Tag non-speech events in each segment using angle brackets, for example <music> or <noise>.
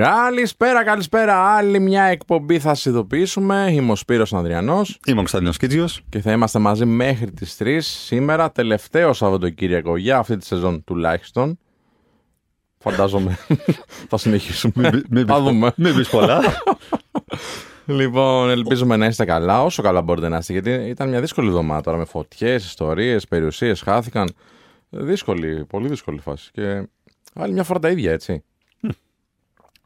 Καλησπέρα, καλησπέρα. Άλλη μια εκπομπή θα σας ειδοποιήσουμε. Είμαι ο Σπύρος Ανδριανός Είμαι ο Κωνσταντίνος Κίτζιος. και θα είμαστε μαζί μέχρι τις 3 σήμερα, τελευταίο Σαββατοκύριακο για αυτή τη σεζόν τουλάχιστον. Φαντάζομαι <laughs> θα συνεχίσουμε. Θα δούμε. Μην πεις πολλά. <laughs> Λοιπόν, ελπίζουμε να είστε καλά, όσο καλά μπορείτε να είστε, γιατί ήταν μια δύσκολη εβδομάδα τώρα με φωτιές, ιστορίες, περιουσίες, χάθηκαν. Δύσκολη, πολύ δύσκολη φάση. Και άλλη μια φορά τα ίδια, έτσι.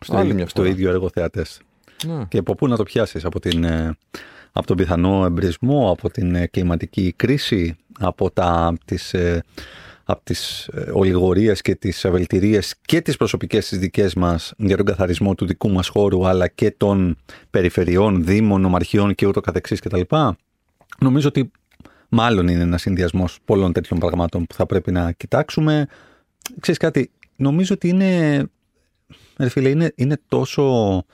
Στο, Άλλη μια στο φορά. ίδιο έργο θεατές. Ναι. Και από πού να το πιάσεις, από, την, ε, από τον πιθανό εμπρισμό, από την ε, κλιματική κρίση, από, τα, τις, ε, από τις ε, ολιγορίες και τις αβελτηρίες και τις προσωπικές τις δικές μας για τον καθαρισμό του δικού μας χώρου αλλά και των περιφερειών, δήμων, ομαρχιών και ούτω καθεξής κτλ. Νομίζω ότι μάλλον είναι ένας συνδυασμός πολλών τέτοιων πραγμάτων που θα πρέπει να κοιτάξουμε. Ξέρεις κάτι, νομίζω ότι είναι, ρε φίλε, είναι, είναι τόσο,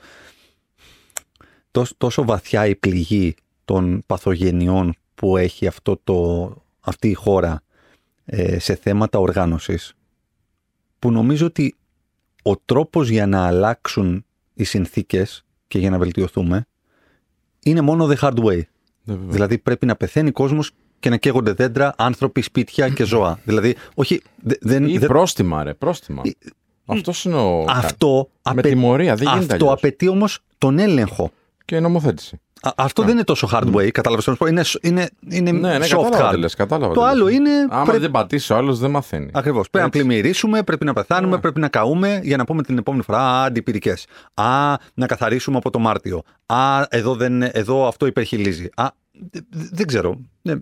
τόσο, τόσο βαθιά η πληγή των παθογενειών που έχει αυτό το, αυτή η χώρα ε, σε θέματα οργάνωσης που νομίζω ότι ο τρόπος για να αλλάξουν οι συνθήκες και για να βελτιωθούμε είναι μόνο the hard way. Ναι, βέβαια. Δηλαδή πρέπει να πεθαίνει κόσμος και να καίγονται δέντρα, άνθρωποι, σπίτια και <clears throat> ζώα. δηλαδή, όχι, δε- δεν, Ή δεν- πρόστιμα, ρε, πρόστιμα. Αυτός είναι ο. αυτό, Με απαι- τιμωρία, δεν γίνεται αυτό αλλιώς. απαιτεί όμως τον έλεγχο. Και νομοθέτηση. Α, αυτό δεν είναι τόσο hard way, κατάλαβες τι να σου πω. Είναι, είναι, είναι Ναι, ναι, soft κατάλαβα hard. τι λες, κατάλαβα Το τι λες. άλλο είναι. Άμα πρέπει- δεν πατήσει ο άλλος, δεν μαθαίνει. Ακριβώς. Πρέπει να Έτσι. πλημμυρίσουμε, πρέπει να πεθάνουμε, πρέπει να καούμε για να πούμε την επόμενη φορά Α, αντιπυρικές. Α, να καθαρίσουμε από το Μάρτιο. Α, εδώ, δεν, εδώ αυτό υπερχιλίζει. Α, δε- δε- δεν ξέρω. Ναι.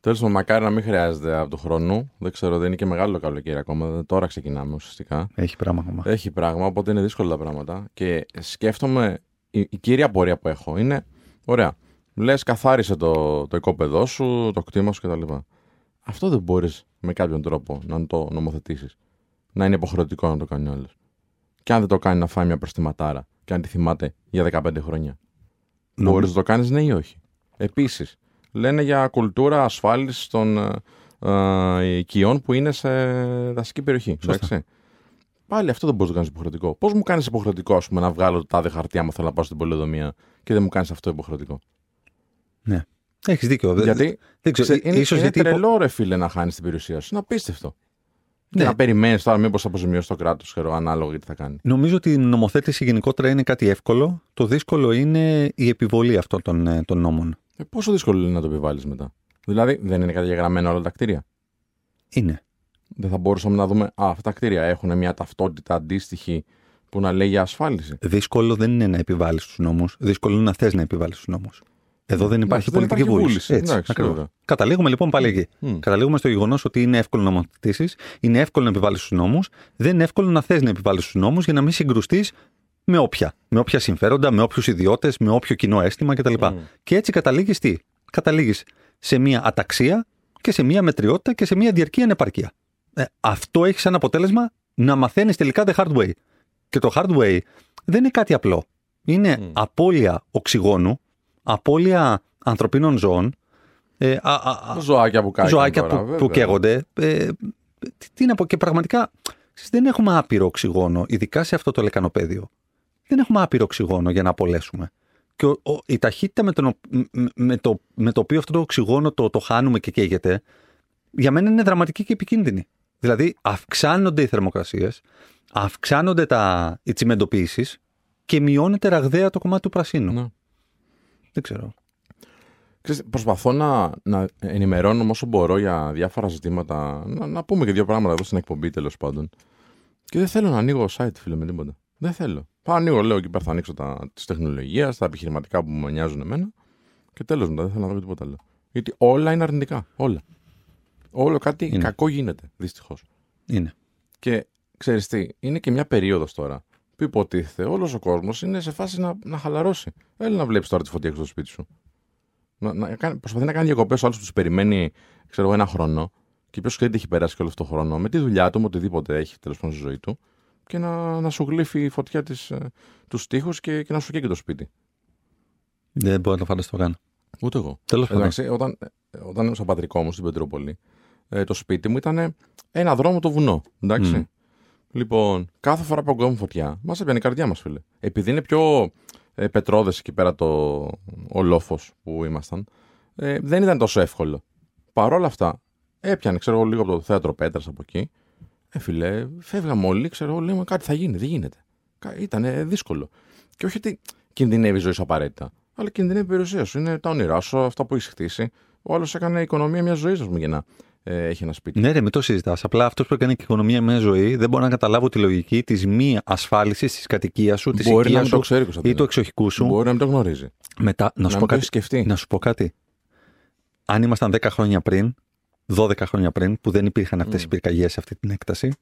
Τέλος πάντων, μακάρι να μην χρειάζεται από του χρόνου. Δεν ξέρω, δεν είναι και μεγάλο το καλοκαίρι ακόμα. Τώρα ξεκινάμε ουσιαστικά. Έχει πράγμα ακόμα. Έχει πράγμα, οπότε είναι δύσκολα τα πράγματα. Και σκέφτομαι, η, η κύρια απορία που έχω είναι, ωραία, λες, καθάρισε το, το οικόπεδό σου, το κτήμα σου κτλ. Αυτό δεν μπορείς με κάποιον τρόπο να το νομοθετήσεις. Να είναι υποχρεωτικό να το κάνει ο άλλο. Και αν δεν το κάνει, να φάει μια προστιματάρα και αν τη θυμάται για 15 χρόνια. Νομ- Μπορείς να το κάνεις, ναι ή όχι. Επίσης, λένε για κουλτούρα ασφάλισης των ε, ε, οικειών που είναι σε δασική περιοχή. Σωστά. εντάξει. Πάλι αυτό δεν μπορείς να το κάνεις υποχρεωτικό. Πώς μου κάνεις υποχρεωτικό, ας πούμε, να βγάλω το τάδε χαρτί άμα θέλω να πάω στην πολεοδομία και δεν μου κάνεις αυτό υποχρεωτικό; Ναι. Έχεις δίκιο. Δεν- γιατί δεν ξέρω, ξε- είναι, ίσως είναι γιατί υπο- τρελό, ρε φίλε, να χάνεις την περιουσία σου. Είναι απίστευτο. Ναι. Και να περιμένεις τώρα μήπως αποζημιώσεις το κράτος, ξέρω, ανάλογα τι θα κάνει. Νομίζω ότι η νομοθέτηση γενικότερα είναι κάτι εύκολο. Το δύσκολο είναι η επιβολή αυτών των, ε, των νόμων. Ε, πόσο δύσκολο είναι να το επιβάλλεις μετά; Δηλαδή, δεν είναι καταγεγραμμένα όλα τα κτίρια; Είναι. Δεν θα μπορούσαμε να δούμε, Α, αυτά τα κτίρια έχουν μια ταυτότητα αντίστοιχη που να λέει για ασφάλιση; Δύσκολο δεν είναι να επιβάλλεις τους νόμους. Δύσκολο είναι να θες να επιβάλλεις τους νόμους. Εδώ δεν υπάρχει δεν πολιτική υπάρχει βούληση. βούληση. Έτσι, Εντάξει, ακριβώς. βέβαια. Καταλήγουμε λοιπόν πάλι εκεί. Μμ. Καταλήγουμε στο γεγονός ότι είναι εύκολο να νομοθετήσεις, είναι εύκολο να επιβάλλεις τους νόμους, δεν είναι εύκολο να θες να επιβάλλεις τους νόμους για να μην συγκρουστείς με όποια. Με όποια συμφέροντα, με όποιους ιδιώτες, με όποιο κοινό αίσθημα κτλ. Μμ. Και έτσι καταλήγεις τι; Καταλήγεις σε μία αταξία και σε μία μετριότητα και σε μία διαρκή ανεπαρκεία. Ε, αυτό έχει σαν αποτέλεσμα να μαθαίνεις τελικά the hard way. Και το hard way δεν είναι κάτι απλό. Είναι Μμ. απώλεια οξυγόνου, απώλεια ανθρωπίνων ζώων, ε, α, α, α, Ζωάκια που καίγονται. ζωάκια τώρα, που, βέβαια. που καίγονται. Ε, τι, τι να πω, και πραγματικά ξέρεις, δεν έχουμε άπειρο οξυγόνο, ειδικά σε αυτό το λεκανοπέδιο. Δεν έχουμε άπειρο οξυγόνο για να απολέσουμε. Και ο, ο- η ταχύτητα με, τον, ο- με, με το, με το οποίο αυτό το οξυγόνο το, το χάνουμε και καίγεται, για μένα είναι δραματική και επικίνδυνη. Δηλαδή, αυξάνονται οι θερμοκρασίες, αυξάνονται τα, οι τσιμεντοποιήσεις και μειώνεται ραγδαία το κομμάτι του πρασίνου. Ναι. Δεν ξέρω. Ξέρεις, προσπαθώ να, να ενημερώνω όσο μπορώ για διάφορα ζητήματα. Να, να πούμε και δύο πράγματα εδώ στην εκπομπή τέλος πάντων. Και δεν θέλω να ανοίγω site, φίλε, με τίποτα. Δεν θέλω. Πάω ανοίγω, λέω εκεί πέρα θα ανοίξω τα τη τεχνολογία, τα επιχειρηματικά που με νοιάζουν εμένα. Και τέλος μετά, δεν θέλω να δω τίποτα άλλο. Γιατί όλα είναι αρνητικά. Όλα. Όλο κάτι Είναι. κακό γίνεται, δυστυχώς. Είναι. Και ξέρεις τι, είναι και μια περίοδος τώρα που υποτίθεται όλος ο κόσμος είναι σε φάση να, να χαλαρώσει. Έλα να βλέπεις τώρα τη φωτιά έξω στο σπίτι σου. Να, να, κάνει- προσπαθεί να κάνει διακοπές ο άλλος που τους περιμένει, ξέρω εγώ, ένα χρόνο. Και ποιος ξέρει τι έχει περάσει και όλο αυτό το χρόνο. Με τη δουλειά του, με οτιδήποτε έχει τέλος πάντων στη ζωή του. Και να, να σου γλύφει η φωτιά της, ε, τους τοίχους και, και να σου καίει και το σπίτι. Δεν μπορώ να το φανταστώ καν. Ούτε εγώ. Τέλος πάντων. Εντάξει, όταν, όταν ήμουν στο πατρικό μου στην Πετρούπολη, ε, το σπίτι μου ήταν ένα δρόμο το βουνό. Εντάξει. Μμ. Λοιπόν, κάθε φορά που αγκόμουν φωτιά, μας έπιανε η καρδιά μας, φίλε. Επειδή είναι πιο ε, πετρόδες εκεί πέρα το, ο λόφος που ήμασταν, ε, δεν ήταν τόσο εύκολο. Παρ' όλα αυτά, έπιανε, ξέρω εγώ, λίγο από το θέατρο Πέτρας από εκεί. Ε, φίλε, φεύγαμε όλοι, ξέρω εγώ, λέμε κάτι θα γίνει, δεν γίνεται. Ήταν δύσκολο. Και όχι ότι κινδυνεύει η ζωή σου απαραίτητα, αλλά κινδυνεύει η περιουσία σου. Είναι τα όνειρά σου, αυτά που έχεις χτίσει. Ο άλλος έκανε οικονομία μιας ζωής, ας πούμε, για να ε, έχει ένα σπίτι. Ναι, ρε, μην το συζητάς. Απλά αυτός που έκανε και οικονομία μια ζωή δεν μπορεί να καταλάβω τη λογική της μη ασφάλισης της κατοικίας σου, της οικίας σου ξέρει, ή του εξοχικού σου. Μπορεί να μην το γνωρίζει. Μετά, να, να σου πω κάτι, σκεφτεί. να σου πω κάτι. Αν ήμασταν 10 χρόνια πριν, 12 χρόνια πριν, που δεν υπήρχαν αυτές mm. οι πυρκαγιές σε αυτή την έκταση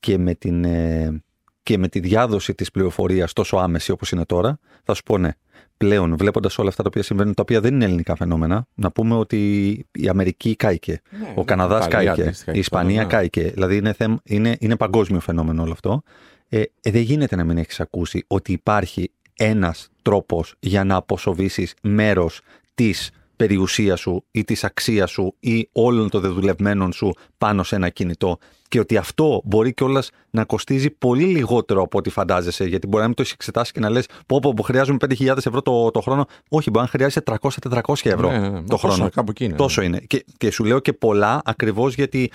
και με, την, ε, και με τη διάδοση της πληροφορίας τόσο άμεση όπως είναι τώρα, θα σου πω ναι πλέον βλέποντας όλα αυτά τα οποία συμβαίνουν, τα οποία δεν είναι ελληνικά φαινόμενα, να πούμε ότι η Αμερική κάηκε, ναι, ο Καναδάς κάηκε, η Ισπανία ναι. κάηκε. Δηλαδή είναι, είναι, είναι παγκόσμιο φαινόμενο όλο αυτό. Ε, ε, δεν γίνεται να μην έχεις ακούσει ότι υπάρχει ένας τρόπος για να αποσοβήσεις μέρος της περιουσία σου ή της αξίας σου ή όλων των δεδουλευμένων σου πάνω σε ένα κινητό και ότι αυτό μπορεί κιόλας να κοστίζει πολύ λιγότερο από ό,τι φαντάζεσαι γιατί μπορεί να μην το έχεις εξετάσει και να λες πω πω, πω χρειάζομαι 5.000 ευρώ το, το χρόνο όχι μπορεί να χρειάζεσαι 300-400 ευρώ ναι, ναι, ναι. το χρόνο κάπου εκεί είναι, τόσο είναι και, και σου λέω και πολλά ακριβώς γιατί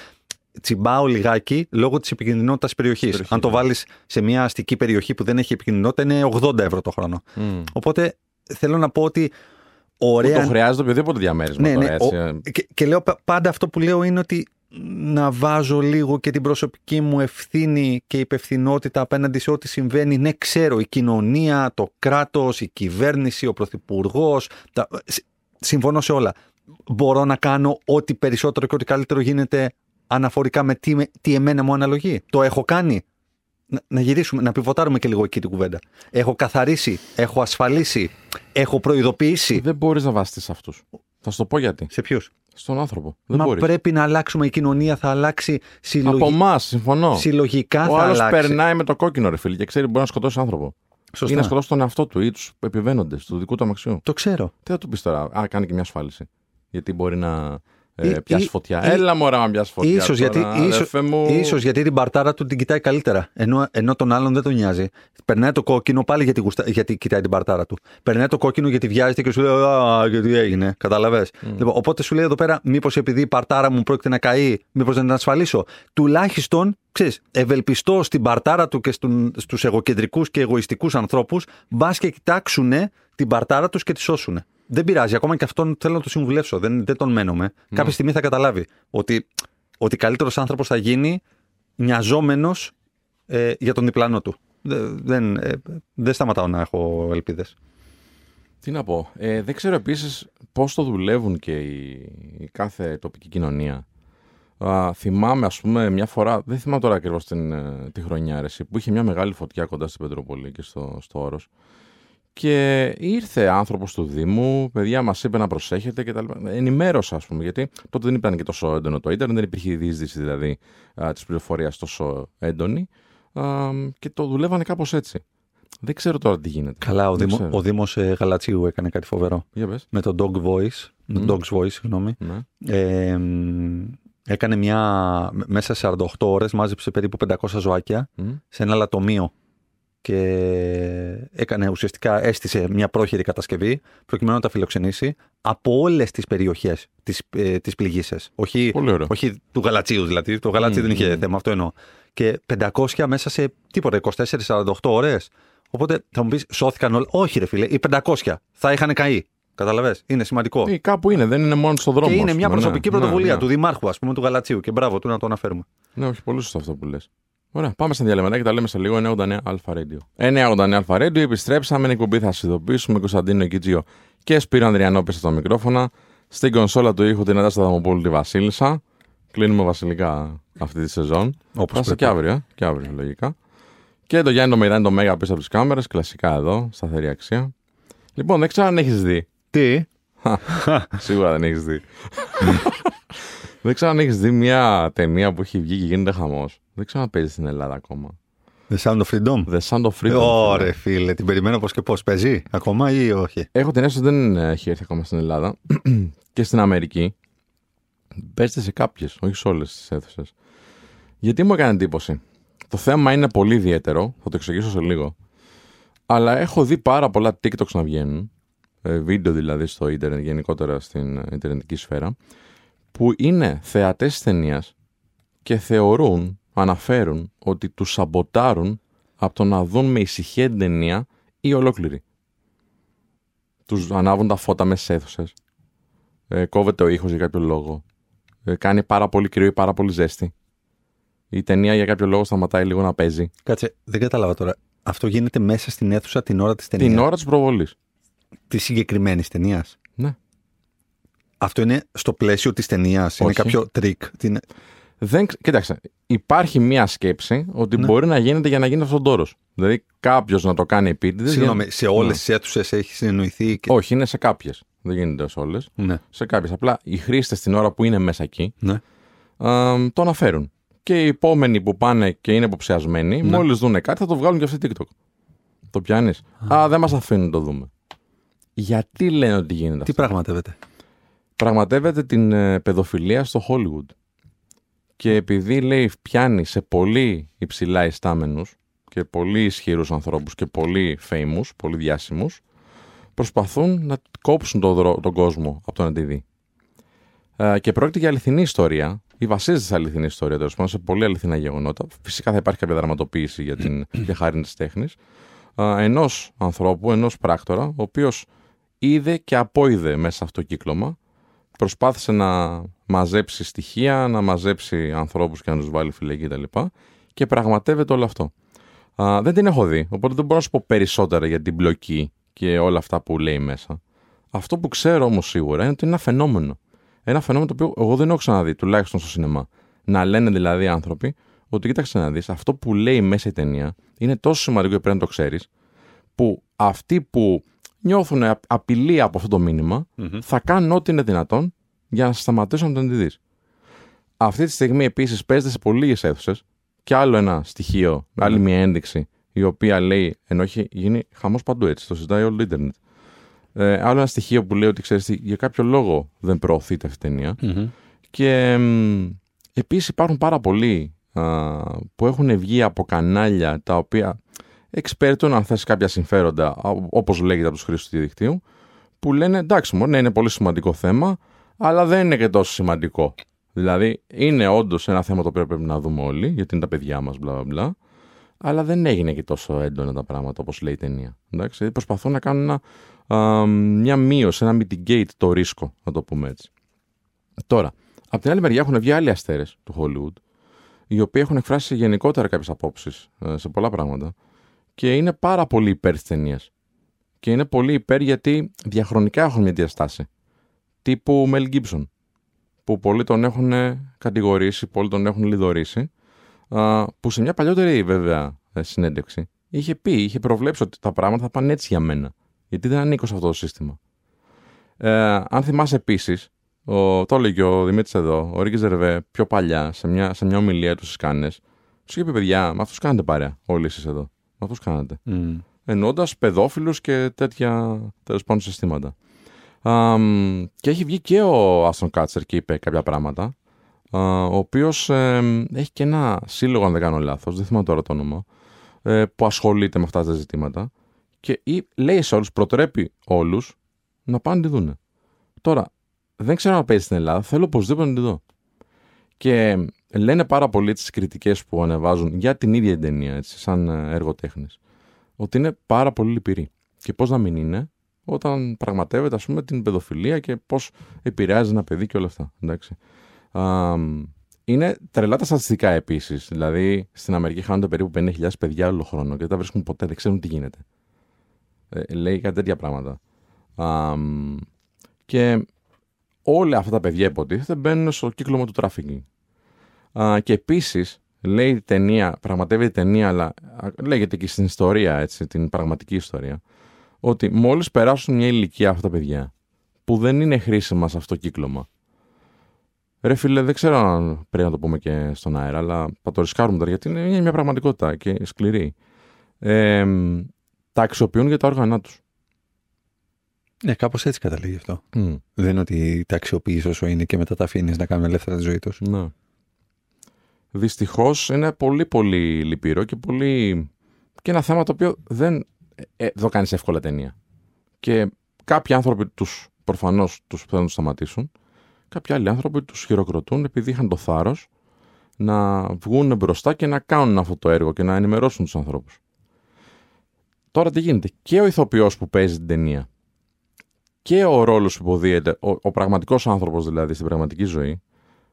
τσιμπάω λιγάκι λόγω της επικινδυνότητα της περιοχής. Αν το βάλεις σε μια αστική περιοχή που δεν έχει επικινδυνότητα, είναι 80 ευρώ το χρόνο. Mm. Οπότε θέλω να πω ότι ωραία. Που το χρειάζεται οποιοδήποτε διαμέρισμα. Ναι, τώρα, ναι. έτσι. Ο, και, και λέω πάντα αυτό που λέω είναι ότι να βάζω λίγο και την προσωπική μου ευθύνη και υπευθυνότητα απέναντι σε ό,τι συμβαίνει. Ναι, ξέρω, η κοινωνία, το κράτος, η κυβέρνηση, ο πρωθυπουργός. Τα... Συμφωνώ σε όλα. Μπορώ να κάνω ό,τι περισσότερο και ό,τι καλύτερο γίνεται αναφορικά με τι, τι εμένα μου αναλογεί. Το έχω κάνει να, γυρίσουμε, να πιβοτάρουμε και λίγο εκεί την κουβέντα. Έχω καθαρίσει, έχω ασφαλίσει, έχω προειδοποιήσει. Δεν μπορείς να βαστείς σε αυτούς. Θα σου το πω γιατί. Σε ποιους; Στον άνθρωπο. Δεν Μα μπορείς. πρέπει να αλλάξουμε. Η κοινωνία θα αλλάξει συλλογικά. Από εμάς, συμφωνώ. Συλλογικά Ο θα άλλος αλλάξει. περνάει με το κόκκινο ρε φίλε και ξέρει μπορεί να σκοτώσει άνθρωπο. Σωστά. Ή να σκοτώσει τον εαυτό του ή τους επιβαίνοντες του δικού του αμαξιού. Το ξέρω. Τι θα του πεις τώρα, Α, κάνει και μια ασφάλιση. Γιατί μπορεί να ε, Ή- πιάσει ή- φωτιά. ή- Έλα μωρά να πιάσει φωτιά. Ίσως γιατί, τώρα, ίσως, αδερφέ μου. ίσως γιατί την παρτάρα του την κοιτάει καλύτερα. Ενώ, ενώ τον άλλον δεν τον νοιάζει. Περνάει το κόκκινο πάλι γιατί, γουστα... γιατί κοιτάει την παρτάρα του. Περνάει το κόκκινο γιατί βιάζεται και σου λέει Α, γιατί έγινε. Καταλαβες. Λοιπόν, οπότε σου λέει εδώ πέρα, μήπως επειδή η παρτάρα μου πρόκειται να καεί, μήπως δεν την ασφαλίσω. Τουλάχιστον, ξέρεις, ευελπιστώ στην παρτάρα του και στους εγωκεντρικούς και εγωιστικούς ανθρώπους, μπας και κοιτάξουν την παρτάρα τους και τη σώσουν. Δεν πειράζει, ακόμα και αυτόν θέλω να το συμβουλεύσω. Δεν, δεν τον μένουμε. Κάποια στιγμή θα καταλάβει ότι, ότι καλύτερος άνθρωπος θα γίνει μοιαζόμενο ε, για τον διπλανό του. Δεν, δεν, ε, δεν σταματάω να έχω ελπίδες. Τι να πω. Ε, δεν ξέρω επίσης πώς το δουλεύουν και η, η κάθε τοπική κοινωνία. Α, θυμάμαι, ας πούμε, μια φορά, δεν θυμάμαι τώρα ακριβώς τη χρονιά, ρε, εσύ, που είχε μια μεγάλη φωτιά κοντά στην Πετροπολή και στο, στο Όρος. Και ήρθε άνθρωπος του Δήμου, παιδιά μας είπε να προσέχετε κτλ. Ενημέρωσα, ας πούμε, γιατί τότε δεν ήταν και τόσο έντονο το ίντερνετ, δεν υπήρχε η διείσδυση δηλαδή της πληροφορίας τόσο έντονη. Α, και το δουλεύανε κάπως έτσι. Δεν ξέρω τώρα τι γίνεται. Καλά, ο, Δεν Δήμο, ξέρω. ο Δήμος ε, Γαλατσίου έκανε κάτι φοβερό. Για πες. Με το Dog Voice, Μμμ. το Dog's Voice, συγγνώμη. Ναι. Ε, μ, έκανε μια, μέσα σε 48 ώρες μάζεψε περίπου 500 ζωάκια Μμ. σε ένα λατομείο και έκανε ουσιαστικά, έστησε μια πρόχειρη κατασκευή προκειμένου να τα φιλοξενήσει από όλες τις περιοχές της, ε, της πληγήσεως. Όχι, Πολύ ωραίο. όχι του Γαλατσίου δηλαδή, το Γαλατσί Μμμ, δεν είχε μμμ. θέμα, αυτό εννοώ. Και 500 μέσα σε τίποτα, 24-48 ώρες. Οπότε θα μου πεις, σώθηκαν όλα. Όχι, ρε φίλε, οι 500 θα είχαν καεί. Καταλαβες, είναι σημαντικό. Ε, κάπου είναι, δεν είναι μόνο στον δρόμο. και ας είναι μια πούμε, ναι. προσωπική Ναι, πρωτοβουλία ναι. του Δημάρχου, ας πούμε, του Γαλατσίου. Και μπράβο του να το αναφέρουμε. Ναι, όχι, πολύ σωστό αυτό που λες. Ωραία, πάμε στα διαλυματά και τα λέμε σε λίγο. 989 Αλφα Radio. 989 Αλφα Radio, επιστρέψαμε. Είναι εκπομπή, θα σα ειδοποιήσουμε. Κωνσταντίνο Κιτζίο και Σπύρο Ανδριανό πέσε στα μικρόφωνα. Στην κονσόλα του ήχου την Αντάστα Δαμοπούλου τη Βασίλισσα. Κλείνουμε βασιλικά αυτή τη σεζόν. Όπως Θα είσαι πρέπει. και αύριο, ε, και αύριο λογικά. Και το Γιάννη το Μηδάνη το Μέγα πίσω από τις κάμερες. Κλασικά εδώ, σταθερή αξία. Λοιπόν, δεν ξέρω αν έχεις δει. Τι; Σίγουρα δεν έχεις δει. <laughs> δεν ξέρω αν έχεις δει μια ταινία που έχει βγει και γίνεται χαμός. Δεν ξέρω αν παίζεις στην Ελλάδα ακόμα. The Sound of Freedom. The Sound of Freedom. Ωραία, φίλε, την περιμένω πώς και πώς. Παίζει ακόμα ή όχι; Έχω την αίσθηση ότι δεν έχει έρθει ακόμα στην Ελλάδα <clears throat> και στην Αμερική. Παίζεται σε κάποιες, όχι σε όλες τις αίθουσες. Γιατί μου έκανε εντύπωση. το θέμα είναι πολύ ιδιαίτερο, θα το εξηγήσω σε λίγο. Αλλά έχω δει πάρα πολλά TikToks να βγαίνουν, ε, βίντεο δηλαδή στο ίντερνετ, γενικότερα στην ιντερνετική σφαίρα, που είναι θεατές ταινίας και θεωρούν, αναφέρουν ότι τους σαμποτάρουν από το να δουν με ησυχία την ταινία ή ολόκληρη. Τους ανάβουν τα φώτα μέσα σε αίθουσες. Ε, κόβεται ο ήχος για κάποιο λόγο. Ε, κάνει πάρα πολύ κρύο ή πάρα πολύ ζέστη. Η ταινία για κάποιο λόγο σταματάει λίγο να παίζει. Κάτσε, δεν κατάλαβα τώρα. Αυτό γίνεται μέσα στην αίθουσα την ώρα της ταινίας. Την ώρα της προβολής. Της συγκεκριμένης ταινίας. Ναι. Αυτό είναι στο πλαίσιο της ταινίας. Είναι κάποιο τρικ. Την... Δεν, κοίταξε, υπάρχει μία σκέψη ότι Ναι. μπορεί να γίνεται για να γίνει αυτόν τον ντόρο. Δηλαδή κάποιος να το κάνει επίτηδες. Συγγνώμη, σε όλες Ναι. τις αίθουσες έχει συνεννοηθεί. Και... Όχι, είναι σε κάποιες. Δεν γίνεται σε όλες. Ναι. Σε κάποιες. Απλά οι χρήστες την ώρα που είναι μέσα εκεί ναι. α, το αναφέρουν. Και οι επόμενοι που πάνε και είναι υποψιασμένοι, Ναι. μόλις δουν κάτι θα το βγάλουν και αυτοί TikTok. Το πιάνεις. Α, δεν μας αφήνουν να το δούμε. Γιατί λένε ότι γίνεται αυτό; Τι πραγματεύεται; πραγματεύεται την ε, παιδοφιλία στο Hollywood. Και επειδή λέει πιάνει σε πολύ υψηλά ιστάμενους και πολύ ισχυρούς ανθρώπους και πολύ famous, πολύ διάσημους, προσπαθούν να κόψουν τον, δρό- τον κόσμο από το να τη δει. Ε, και πρόκειται για αληθινή ιστορία, ή βασίζεται σε αληθινή ιστορία, τέλος πάντων, σε πολύ αληθινά γεγονότα. Φυσικά θα υπάρχει κάποια δραματοποίηση για την <clears throat> για χάρη της τέχνης. Ενός ανθρώπου, ενός πράκτορα, ο οποίος είδε και απόειδε μέσα σε αυτό το κύκλωμα προσπάθησε να μαζέψει στοιχεία, να μαζέψει ανθρώπους και να τους βάλει φυλακή κτλ. Και, και πραγματεύεται όλο αυτό. Α, δεν την έχω δει, οπότε δεν μπορώ να σου πω περισσότερα για την μπλοκή και όλα αυτά που λέει μέσα. Αυτό που ξέρω όμως σίγουρα είναι ότι είναι ένα φαινόμενο. Ένα φαινόμενο το οποίο εγώ δεν έχω ξαναδεί, τουλάχιστον στο σινεμά. Να λένε δηλαδή άνθρωποι ότι κοίταξε να δεις, αυτό που λέει μέσα η ταινία είναι τόσο σημαντικό και πρέπει να το ξέρεις, που αυτοί που νιώθουν α- απειλή από αυτό το μήνυμα θα κάνουν ό,τι είναι δυνατόν για να σε σταματήσουν να τον τη δεις. Αυτή τη στιγμή επίσης παίζεται σε πολύ λίγες αίθουσες και άλλο ένα στοιχείο, άλλη μια ένδειξη η οποία λέει, ενώ έχει γίνει χαμός παντού έτσι, το συζητάει όλο το Ιντερνετ. Ε, άλλο ένα στοιχείο που λέει ότι ξέρεις για κάποιο λόγο δεν προωθείται αυτή η ταινία. Και επίσης υπάρχουν πάρα πολλοί α, που έχουν βγει από κανάλια τα οποία εξπέρτουν αν θες κάποια συμφέροντα, α, όπως λέγεται από τους χρήστες του διαδικτύου, που λένε εντάξει μόνο, ναι, είναι πολύ σημαντικό θέμα, αλλά δεν είναι και τόσο σημαντικό. Δηλαδή, είναι όντως ένα θέμα το οποίο πρέπει να δούμε όλοι, γιατί είναι τα παιδιά μας, μπλα μπλα μπλα. Αλλά δεν έγινε και τόσο έντονα τα πράγματα όπως λέει η ταινία. Εντάξει, δηλαδή προσπαθούν να κάνουν ένα, α, μια μείωση, ένα mitigate το ρίσκο, να το πούμε έτσι. Τώρα, από την άλλη μεριά έχουν βγει άλλοι αστέρες του Hollywood, οι οποίοι έχουν εκφράσει γενικότερα κάποιες απόψεις σε πολλά πράγματα και είναι πάρα πολύ υπέρ της ταινίας. Και είναι πολύ υπέρ γιατί διαχρονικά έχουν μια διαστάση. Τύπου Mel Gibson. Που πολλοί τον έχουν κατηγορήσει, πολλοί τον έχουν λιδωρήσει. α, Που σε μια παλιότερη βέβαια ε, συνέντευξη είχε πει, είχε προβλέψει ότι τα πράγματα θα πάνε έτσι για μένα. Γιατί δεν ανήκω σε αυτό το σύστημα. Ε, αν θυμάσαι επίσης, το έλεγε ο Δημήτρης εδώ, ο Ρίκης Ζερβέ, πιο παλιά, σε μια, σε μια ομιλία τους στις Κάνε, τους είχε πει: Παιδιά, με αυτούς κάνετε παρέα, όλοι εσείς εδώ. Με αυτού κάνετε Μμ. εννοώντα παιδόφιλους και τέτοια τέλος πάντων συστήματα. Αμ, και έχει βγει και ο Άστον Κάτσερ και είπε κάποια πράγματα, α, ο οποίος έχει και ένα σύλλογο, αν δεν κάνω λάθος, δεν θυμάμαι τώρα το όνομα, ε, που ασχολείται με αυτά τα ζητήματα και ή, λέει σε όλους, προτρέπει όλους να πάνε να τη δούνε. Τώρα, δεν ξέρω αν παίζει στην Ελλάδα, θέλω οπωσδήποτε να τη δω. Και λένε πάρα πολύ τις κριτικές που ανεβάζουν για την ίδια την ταινία, έτσι, σαν ε, έργο τέχνης ότι είναι πάρα πολύ λυπηρή. Και πώς να μην είναι όταν πραγματεύεται, ας πούμε, την παιδοφιλία και πώς επηρεάζει ένα παιδί και όλα αυτά. Εντάξει. Α, είναι τρελά τα στατιστικά επίσης. Δηλαδή, στην Αμερική χάνονται περίπου 50.000 παιδιά όλο χρόνο και δεν τα βρίσκουν ποτέ, δεν ξέρουν τι γίνεται. Ε, λέει κάτι τέτοια πράγματα. Α, και όλα αυτά τα παιδιά υποτίθεται μπαίνουν στο κύκλωμα του τράφικινγκ. Α, και επίσης λέει η ταινία, πραγματεύεται η ταινία, αλλά α, λέγεται και στην ιστορία, έτσι, την πραγματική ιστορία, ότι μόλις περάσουν μια ηλικία αυτά τα παιδιά που δεν είναι χρήσιμα σε αυτό το κύκλωμα. Ρε φίλε, δεν ξέρω αν πρέπει να το πούμε και στον αέρα, αλλά θα το ρισκάρουμε τώρα γιατί είναι μια πραγματικότητα και σκληρή. Ε, τα αξιοποιούν για τα όργανα τους. Ναι, κάπως έτσι καταλήγει αυτό. Μμ, Δεν είναι ότι τα αξιοποιείς όσο είναι και μετά τα αφήνεις να κάνουν ελεύθερα τη ζωή τους. ναι. Δυστυχώς είναι πολύ πολύ λυπηρό και πολύ. και ένα θέμα το οποίο δεν ε, το κάνεις εύκολα ταινία. Και κάποιοι άνθρωποι τους προφανώς τους θέλουν να του σταματήσουν. Κάποιοι άλλοι άνθρωποι τους χειροκροτούν επειδή είχαν το θάρρος να βγουν μπροστά και να κάνουν αυτό το έργο και να ενημερώσουν τους ανθρώπους. Τώρα τι γίνεται. Και ο ηθοποιός που παίζει την ταινία και ο ρόλος που υποδίεται, ο, ο πραγματικός άνθρωπος δηλαδή στην πραγματική ζωή,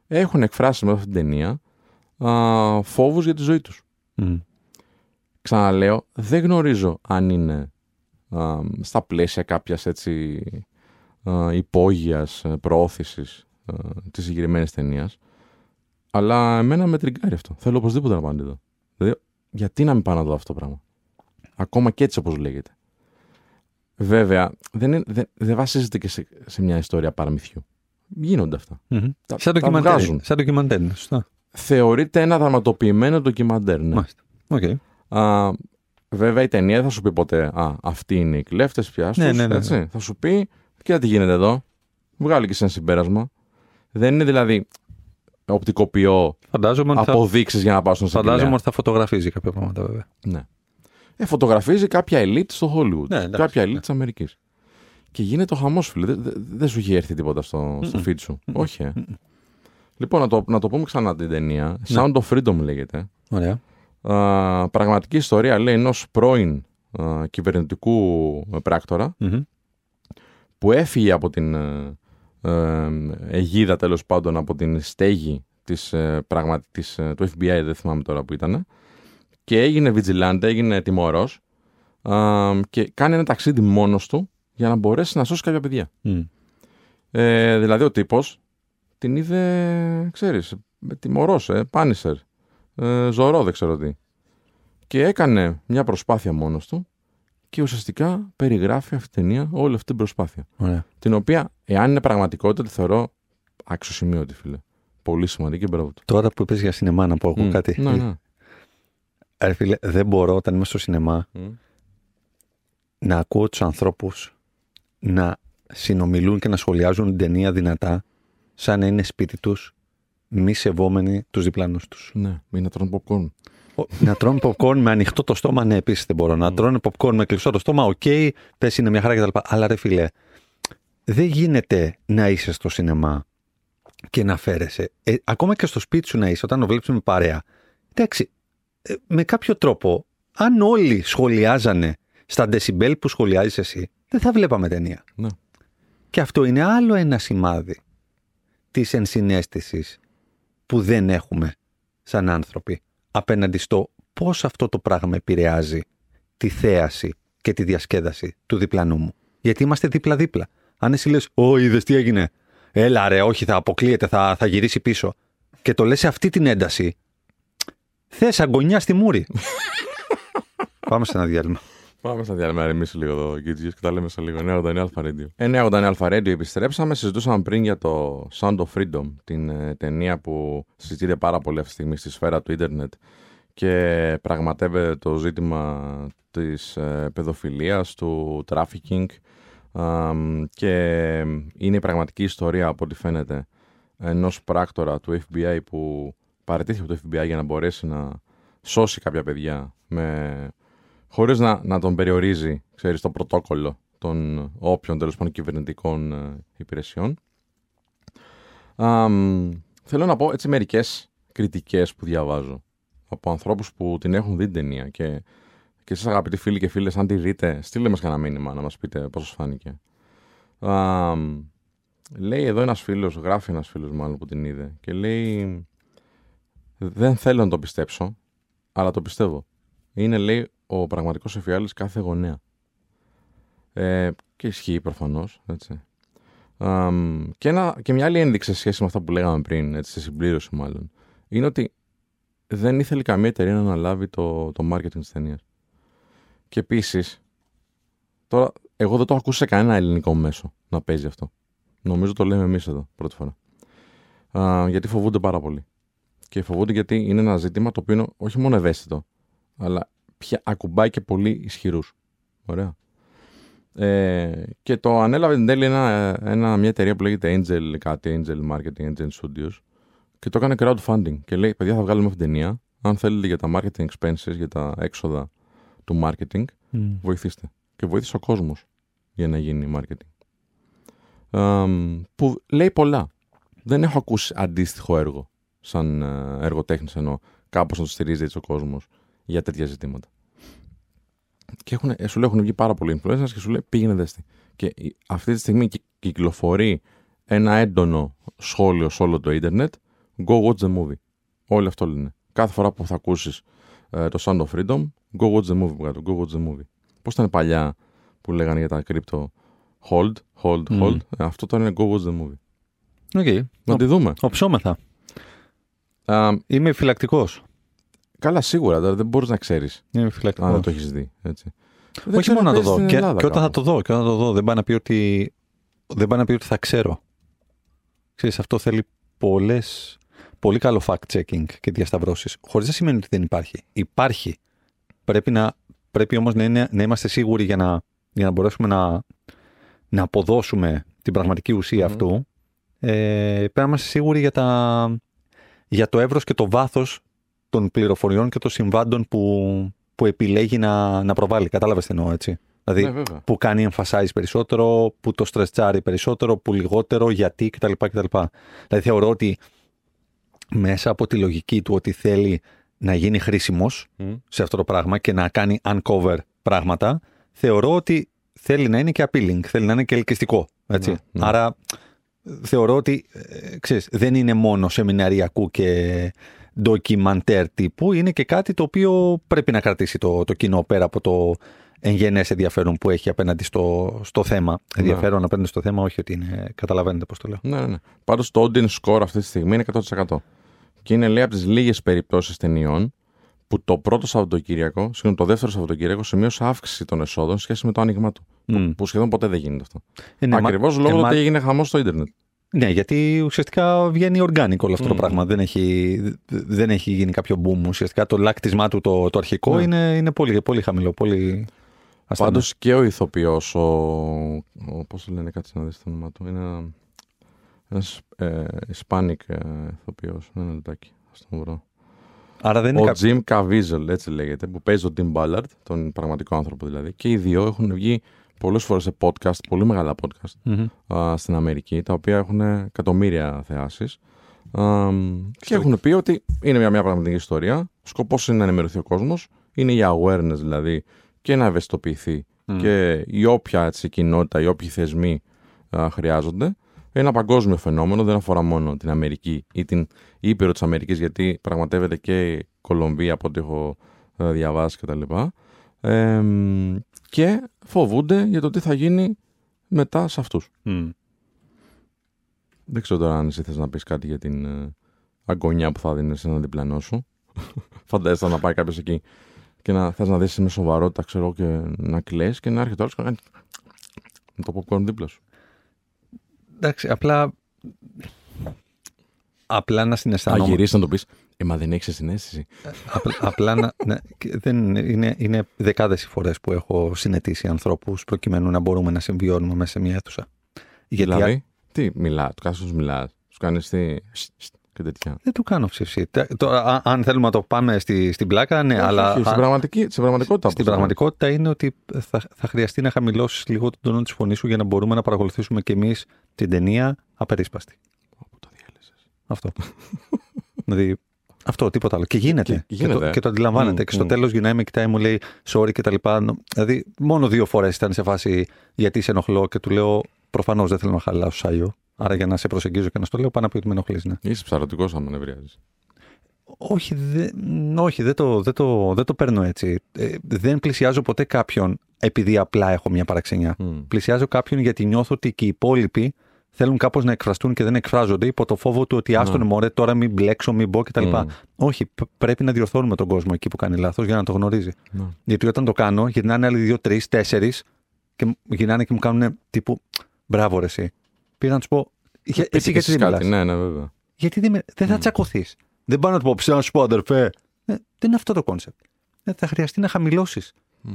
έχουν εκφράσει με αυτή την ταινία φόβους για τη ζωή τους. Ξαναλέω, δεν γνωρίζω αν είναι α, στα πλαίσια κάποιας έτσι υπόγειας προώθησης της συγκεκριμένης ταινίας. Αλλά εμένα με τριγκάρει αυτό. Θέλω οπωσδήποτε να πάνε εδώ. Δηλαδή, γιατί να μην πάω να δω αυτό το πράγμα; Ακόμα και έτσι όπως λέγεται. Βέβαια, δεν, δεν, δεν βασίζεται και σε, σε, μια ιστορία παραμυθιού. Γίνονται αυτά. Mm-hmm. Τα, σαν ντοκιμαντέρ. Σαν ντοκιμαντέρ, σωστά. Θεωρείται ένα δραματοποιημένο ντοκιμαντέρ. Ναι. Μάλιστα. Okay. Α, βέβαια η ταινία δεν θα σου πει ποτέ Α, αυτοί είναι οι κλέφτες πια. Ναι, ναι, ναι, ναι. Θα σου πει, κοίτα τι γίνεται εδώ. Βγάλει και σε ένα συμπέρασμα. Δεν είναι δηλαδή οπτικοποιώ αποδείξεις για να πάω στον Φαντάζομαι ότι θα φωτογραφίζει κάποια πράγματα βέβαια. Ναι ε, φωτογραφίζει κάποια ελίτ στο Hollywood. Ναι, κάποια ελίτ της Αμερικής. Και γίνεται ο χαμός, φίλε. Δεν δε, δε σου έχει έρθει τίποτα στο, στο feed σου. Όχι. Ε. Λοιπόν, να το, να το πούμε ξανά την ταινία. Ναι. Sound of Freedom λέγεται. Ωραία. Α, πραγματική ιστορία λέει ενός πρώην α, κυβερνητικού πράκτορα που έφυγε από την ε, ε αιγίδα τέλος πάντων από την στέγη της, ε, της, ε, του FBI, δεν θυμάμαι τώρα που ήταν, και έγινε vigilante, έγινε τιμωρό και κάνει ένα ταξίδι μόνος του για να μπορέσει να σώσει κάποια παιδιά. Ε, δηλαδή ο τύπος την είδε, ξέρεις, τιμωρό, ε, πάνισερ, ε, ζωρό, δεν ξέρω τι. Και έκανε μια προσπάθεια μόνος του και ουσιαστικά περιγράφει αυτή την ταινία όλη αυτή την προσπάθεια. Την οποία, εάν είναι πραγματικότητα, τη θεωρώ αξιοσημείωτη, φίλε. Πολύ σημαντική και μπράβο Τώρα που είπες για σινεμά, να πω mm. κάτι. Ναι, ναι. Ρε φίλε, δεν μπορώ όταν είμαι στο σινεμά να ακούω τους ανθρώπους να συνομιλούν και να σχολιάζουν την ταινία δυνατά σαν να είναι σπίτι τους μη σεβόμενοι τους διπλανούς τους. Ναι, μην να τρώνε popcorn. να τρώνε popcorn με ανοιχτό το στόμα, ναι, επίσης δεν μπορώ. Να τρώνε popcorn με κλειστό το στόμα, οκ, okay, πες είναι μια χαρά κτλ. Αλλά ρε φίλε, δεν γίνεται να είσαι στο σινεμά και να φέρεσαι. Ε, ακόμα και στο σπίτι σου να είσαι, όταν το βλέπεις με παρέα. Εντάξει, ε, με κάποιο τρόπο, αν όλοι σχολιάζανε στα δεσιμπέλ που σχολιάζεις εσύ, δεν θα βλέπαμε ταινία. Ναι. Και αυτό είναι άλλο ένα σημάδι της ενσυναίσθησης που δεν έχουμε σαν άνθρωποι απέναντι στο πώς αυτό το πράγμα επηρεάζει τη θέαση και τη διασκέδαση του διπλανού μου. Γιατί είμαστε δίπλα-δίπλα. Αν εσύ λες, Ω, είδες τι έγινε. Έλα ρε, όχι, θα αποκλείεται, θα, θα γυρίσει πίσω. Και το λες σε αυτή την ένταση, Θες αγωνιά στη μούρη. <laughs> Πάμε σε ένα διάλειμμα. Πάμε στα διάλειμμα, εμείς λίγο εδώ, Γκίτζιε, και τα λέμε σε λίγο. 989 Αλφα Radio. 989 Αλφα Radio επιστρέψαμε. Συζητούσαμε πριν για το Sound of Freedom, την ε, ταινία που συζητείται πάρα πολύ αυτή τη στιγμή στη σφαίρα του ίντερνετ και πραγματεύεται το ζήτημα της ε, παιδοφιλίας, του trafficking και είναι η πραγματική ιστορία από ό,τι φαίνεται ενός πράκτορα του FBI που παρετήθηκε από το FBI για να μπορέσει να σώσει κάποια παιδιά με... χωρίς να, να τον περιορίζει, ξέρεις, το πρωτόκολλο των όποιων τέλος πάντων κυβερνητικών ε, υπηρεσιών. θέλω να πω έτσι μερικές κριτικές που διαβάζω από ανθρώπους που την έχουν δει την ταινία και, και εσείς αγαπητοί φίλοι και φίλες αν τη δείτε στείλτε μας κανένα μήνυμα να μας πείτε πώς σας φάνηκε. λέει εδώ ένας φίλος, γράφει ένας φίλος μάλλον που την είδε και λέει δεν θέλω να το πιστέψω, αλλά το πιστεύω. Είναι, λέει, ο πραγματικός εφιάλτης κάθε γονέα. Ε, και ισχύει προφανώς. και, και μια άλλη ένδειξη σε σχέση με αυτά που λέγαμε πριν, έτσι, σε συμπλήρωση μάλλον, είναι ότι δεν ήθελε καμία εταιρεία να αναλάβει το, το marketing της ταινίας. Και επίσης, τώρα, εγώ δεν το έχω ακούσει σε κανένα ελληνικό μέσο να παίζει αυτό. Νομίζω το λέμε εμείς εδώ πρώτη φορά. Α, γιατί φοβούνται πάρα πολύ και φοβούνται γιατί είναι ένα ζήτημα το οποίο είναι όχι μόνο ευαίσθητο, αλλά πια ακουμπάει και πολύ ισχυρούς. Ωραία. Ε, και το ανέλαβε την τέλει ένα, ένα, μια εταιρεία που λέγεται Angel, κάτι Angel Marketing, Angel Studios, και το έκανε crowdfunding. Και λέει: Παιδιά, θα βγάλουμε αυτήν την ταινία. Αν θέλετε για τα marketing expenses, για τα έξοδα του marketing, Μμ. βοηθήστε. Και βοήθησε ο κόσμος για να γίνει marketing. Αμ, που λέει πολλά. Δεν έχω ακούσει αντίστοιχο έργο, σαν ε, έργο τέχνης εννοώ, κάπως να το στηρίζει έτσι ο κόσμος για τέτοια ζητήματα. Και έχουν, ε, σου λέει έχουν βγει πάρα πολλοί influencers και σου λέει πήγαινε δέστη. Και η- αυτή τη στιγμή κυ- κυκλοφορεί ένα έντονο σχόλιο σε όλο το ίντερνετ Go watch the movie. Όλοι αυτό λένε. Κάθε φορά που θα ακούσεις ε, το Sound of Freedom, go watch the movie από κάτω. Go watch the movie. Πώς ήταν παλιά που λέγανε για τα crypto hold, hold, Μμμ. hold. Ε, αυτό τώρα είναι go watch the movie. Οκ. Να τη δούμε. Οψόμεθα. Α, Είμαι επιφυλακτικός. Καλά, σίγουρα τώρα δεν μπορείς να ξέρεις Είμαι αν επιφυλακτικός. δεν το έχεις δει. Έτσι. Δεν Όχι ξέρω μόνο αν να το παίζει δω. στην Και, Ελλάδα και όταν θα κάπου. το δω, και όταν θα το δω, δεν πάει να πει ότι, δεν πάει να πει ότι θα ξέρω. Ξέρεις, αυτό θέλει πολλές, πολύ καλό fact-checking και διασταυρώσεις. Χωρίς να σημαίνει ότι δεν υπάρχει. Υπάρχει. Πρέπει, να, πρέπει όμως να, είναι, να είμαστε σίγουροι για να, για να μπορέσουμε να, να αποδώσουμε την πραγματική ουσία Μμμ. αυτού. Ε, πρέπει να είμαστε σίγουροι για, τα, για το εύρος και το βάθος των πληροφοριών και των συμβάντων που, που επιλέγει να, να προβάλλει. Κατάλαβες τι εννοώ, έτσι. Δηλαδή, Ναι, βέβαια. που κάνει emphasize περισσότερο, που το στρετσάρει περισσότερο, που λιγότερο, γιατί κτλ. κτλ. Δηλαδή θεωρώ ότι μέσα από τη λογική του ότι θέλει να γίνει χρήσιμος Μμ. σε αυτό το πράγμα και να κάνει uncover πράγματα, θεωρώ ότι θέλει να είναι και appealing, θέλει να είναι και ελκυστικό. Έτσι. Ναι, ναι. Άρα θεωρώ ότι ε, ξέρεις, δεν είναι μόνο σεμιναριακού και ντοκιμαντέρ τύπου, είναι και κάτι το οποίο πρέπει να κρατήσει το, το κοινό πέρα από το εγγενές ενδιαφέρον που έχει απέναντι στο, στο θέμα. Ναι. Ενδιαφέρον απέναντι στο θέμα, όχι ότι είναι, καταλαβαίνετε πώς το λέω. Ναι, ναι, ναι. Πάντως το audience score αυτή τη στιγμή είναι 100%. Και είναι λέει από τις λίγες περιπτώσεις ταινιών που το πρώτο Σαββατοκύριακο, συγγνώμη, το δεύτερο Σαββατοκύριακο σημείωσε αύξηση των εσόδων σε σχέση με το άνοιγμά του. Μμ. Που σχεδόν ποτέ δεν γίνεται αυτό. Ε, ναι, μα- Ακριβώς και λόγω του μα- ότι έγινε χαμός στο Ιντερνετ. Ναι, γιατί ουσιαστικά βγαίνει organic όλο αυτό το Μμμ. πράγμα. Δεν έχει, δεν έχει γίνει κάποιο boom. Ουσιαστικά το λάκτισμά του το, το αρχικό Ναι. είναι, είναι πολύ, πολύ χαμηλό. Πολύ ασθενές. Πάντως και ο ηθοποιός, ο. ο Πώς το λένε, κάτσε να δεις το όνομα του. Είναι ένας ε, Hispanic ε, ηθοποιός. Ένα λεπτάκι. Θα τον βρω. Άρα δεν είναι Ο κάποιο. Jim Caviezel, έτσι λέγεται, που παίζει τον Tim Ballard, τον πραγματικό άνθρωπο δηλαδή. Και οι δύο έχουν βγει πολλές φορές σε podcast, πολύ μεγάλα podcast Μμμ. α, στην Αμερική, τα οποία έχουν εκατομμύρια θεάσεις. Και έχουν πει ότι είναι μια, μια πραγματική ιστορία. Σκοπός είναι να ενημερωθεί ο κόσμος, είναι για awareness δηλαδή και να ευαισθητοποιηθεί Μμ. και η όποια έτσι, κοινότητα, οι όποιοι θεσμοί α, χρειάζονται. Ένα παγκόσμιο φαινόμενο, δεν αφορά μόνο την Αμερική ή την Ήπειρο της Αμερικής, γιατί πραγματεύεται και η Κολομβία από ό,τι έχω ε, διαβάσει κτλ. Ε, και φοβούνται για το τι θα γίνει μετά σε αυτούς. Μμ. Δεν ξέρω τώρα αν εσύ θες να πεις κάτι για την ε, αγωνιά που θα δίνει σε έναν διπλανό σου. <laughs> Φαντάζεσαι να πάει κάποιος εκεί και να θες να δεις με σοβαρότητα, ξέρω, και να κλαις και να έρχεται ο άλλος και να κάνει με το popcorn δίπλα σου. Εντάξει, απλά. Απλά να Να συναισθανόμαστε. γυρίσεις να το πεις, ε, μα δεν έχεις συνέστηση. Απλά, απλά να, ναι, και δεν, είναι, είναι δεκάδες οι φορές που έχω συνετήσει ανθρώπους προκειμένου να μπορούμε να συμβιώνουμε μέσα σε μια αίθουσα. Γιατί δηλαδή, τι μιλά, του κάθεσαι τους μιλάς, τους κάνεις τι... και τέτοια. δεν του κάνω ψήφιση. Τε- Τώρα, α- αν θέλουμε να το πάμε στη, στην πλάκα, ναι, Όχι, αλλά όχι, στην, αν- πραγματική, στην πραγματικότητα. στην πώς πραγματικότητα είναι ότι θα, θα χρειαστεί να χαμηλώσεις λίγο τον τόνο της φωνής σου για να μπορούμε να παρακολουθήσουμε κι εμείς την ταινία απερίσπαστη. θα- Πού το διέλυσες. Αυτό. <laughs> δηλαδή, αυτό, τίποτα άλλο. Και γίνεται. Και- Και, γίνεται. το, και το αντιλαμβάνεται. Μμ, και στο μμ. τέλος γυρνάει με κοιτάει, μου λέει sorry και τα λοιπά. Νο- Δηλαδή, μόνο δύο φορές ήταν σε φάση γιατί σε ενοχλώ και του λέω προφανώς δεν θέλω να χαλάσω σάγιο. Άρα για να σε προσεγγίζω και να στο λέω, πάνω από ότι με ενοχλείς. Ναι. Είσαι ψαρωτικός άμα νευριάζεις. Όχι, δε, όχι δεν, το, δεν, το, δεν το παίρνω έτσι. Ε, δεν πλησιάζω ποτέ κάποιον επειδή απλά έχω μια παραξενιά. Μμ. Πλησιάζω κάποιον γιατί νιώθω ότι και οι υπόλοιποι θέλουν κάπως να εκφραστούν και δεν εκφράζονται υπό το φόβο του ότι άστον μωρέ τώρα μην μπλέξω, μην μπω κτλ. Μμ. Όχι, π- πρέπει να διορθώνουμε τον κόσμο εκεί που κάνει λάθος για να το γνωρίζει. Ναι. Γιατί όταν το κάνω, γυρνάνε άλλοι δύο, τρεις, τέσσερις και μου- γυρνάνε και μου κάνουν τύπου Μπράβο, ρε, εσύ. Πήγα να τους πω. «Για- Πείτε Εσύ κι γιατί εσείς δεν κάτι. μιλάς. Ναι, ναι, βέβαια. Γιατί δεν, με- δεν θα τσακωθείς. Δεν πάω να του πω ψάχνω να σου πω, αδερφέ. Ε, δεν είναι αυτό το concept. Ε, θα χρειαστεί να χαμηλώσεις. Μμ.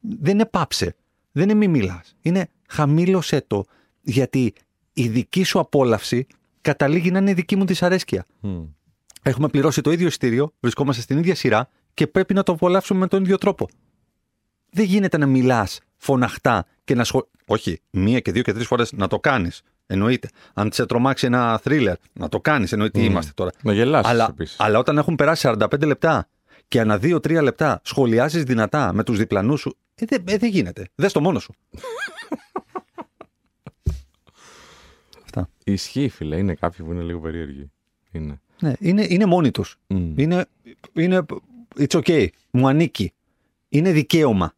Δεν είναι πάψε. Δεν είναι μη μιλάς. Είναι χαμήλωσέ το. Γιατί η δική σου απόλαυση καταλήγει να είναι η δική μου δυσαρέσκεια. Μμ. Έχουμε πληρώσει το ίδιο ειστήριο, βρισκόμαστε στην ίδια σειρά και πρέπει να το απολαύσουμε με τον ίδιο τρόπο. Δεν γίνεται να μιλάς φωναχτά και να σχολ... Όχι, μία και δύο και τρεις φορές να το κάνεις. Εννοείται. Αν σε τρομάξει ένα θρίλερ, να το κάνεις. Εννοείται τι είμαστε τώρα. Να γελάσεις Αλλά, επίσης. αλλά όταν έχουν περάσει 45 λεπτά και ανά 2-3 λεπτά σχολιάζεις δυνατά με τους διπλανούς σου, ε, δεν ε, δεν γίνεται. Δες το μόνο σου. Αυτά. Ισχύει, φίλε. Είναι κάποιοι που είναι λίγο περίεργοι. Είναι. Ναι, είναι, είναι μόνοι τους. Μμ. Είναι, είναι. It's okay. Μου ανήκει. Είναι δικαίωμα.